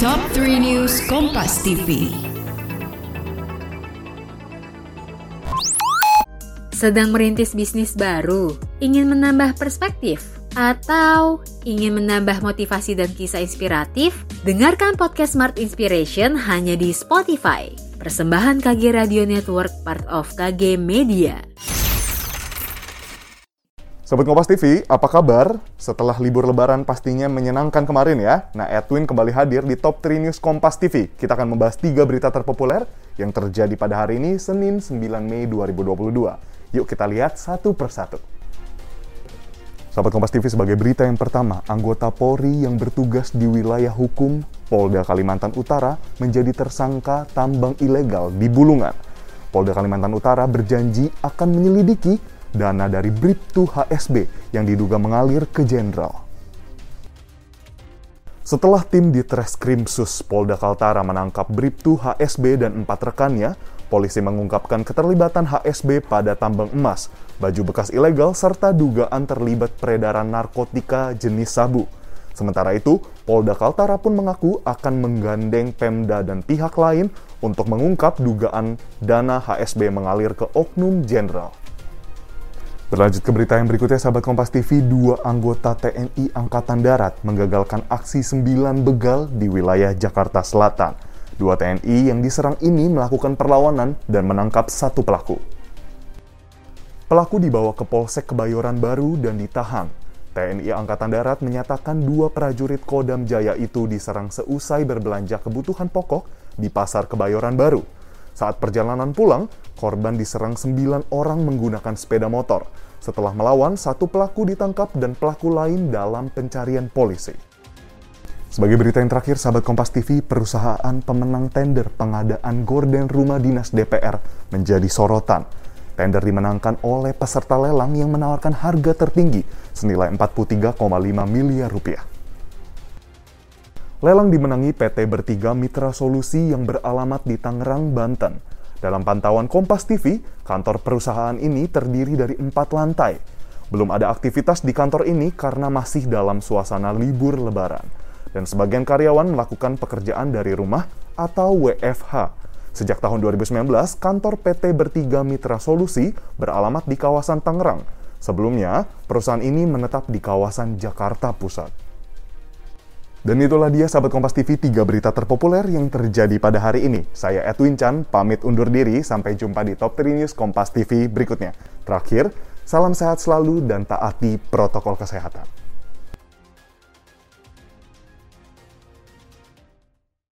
Top 3 News Kompas TV. Sedang merintis bisnis baru, ingin menambah perspektif, atau ingin menambah motivasi dan kisah inspiratif? Dengarkan podcast Smart Inspiration hanya di Spotify. Persembahan KG Radio Network part of KG Media. Sobat Kompas TV, apa kabar? Setelah libur lebaran pastinya menyenangkan kemarin ya. Nah, Edwin kembali hadir di Top 3 News Kompas TV. Kita akan membahas tiga berita terpopuler yang terjadi pada hari ini, Senin 9 Mei 2022. Yuk kita lihat satu persatu. Sobat Kompas TV sebagai berita yang pertama, anggota Polri yang bertugas di wilayah hukum Polda Kalimantan Utara menjadi tersangka tambang ilegal di Bulungan. Polda Kalimantan Utara berjanji akan menyelidiki dana dari Bribtu HSB yang diduga mengalir ke jenderal. Setelah tim di Treskrimsus Polda Kaltara menangkap Bribtu HSB dan empat rekannya, polisi mengungkapkan keterlibatan HSB pada tambang emas, baju bekas ilegal, serta dugaan terlibat peredaran narkotika jenis sabu. Sementara itu, Polda Kaltara pun mengaku akan menggandeng Pemda dan pihak lain untuk mengungkap dugaan dana HSB mengalir ke oknum jenderal. Berlanjut ke berita yang berikutnya, sahabat Kompas TV, dua anggota TNI Angkatan Darat menggagalkan aksi sembilan begal di wilayah Jakarta Selatan. Dua TNI yang diserang ini melakukan perlawanan dan menangkap satu pelaku. Pelaku dibawa ke Polsek Kebayoran Baru dan ditahan. TNI Angkatan Darat menyatakan dua prajurit Kodam Jaya itu diserang seusai berbelanja kebutuhan pokok di Pasar Kebayoran Baru. Saat perjalanan pulang, korban diserang sembilan orang menggunakan sepeda motor. Setelah melawan, satu pelaku ditangkap dan pelaku lain dalam pencarian polisi. Sebagai berita yang terakhir, sahabat Kompas TV, perusahaan pemenang tender pengadaan gorden rumah dinas DPR menjadi sorotan. Tender dimenangkan oleh peserta lelang yang menawarkan harga tertinggi senilai 43,5 miliar rupiah. Lelang dimenangi PT Bertiga Mitra Solusi yang beralamat di Tangerang, Banten. Dalam pantauan Kompas TV, kantor perusahaan ini terdiri dari empat lantai. Belum ada aktivitas di kantor ini karena masih dalam suasana libur lebaran. Dan sebagian karyawan melakukan pekerjaan dari rumah atau WFH. Sejak tahun 2019, kantor PT Bertiga Mitra Solusi beralamat di kawasan Tangerang. Sebelumnya, perusahaan ini menetap di kawasan Jakarta Pusat. Dan itulah dia sahabat Kompas TV tiga berita terpopuler yang terjadi pada hari ini. Saya Edwin Chan, pamit undur diri, sampai jumpa di Top 3 News Kompas TV berikutnya. Terakhir, salam sehat selalu dan taati protokol kesehatan.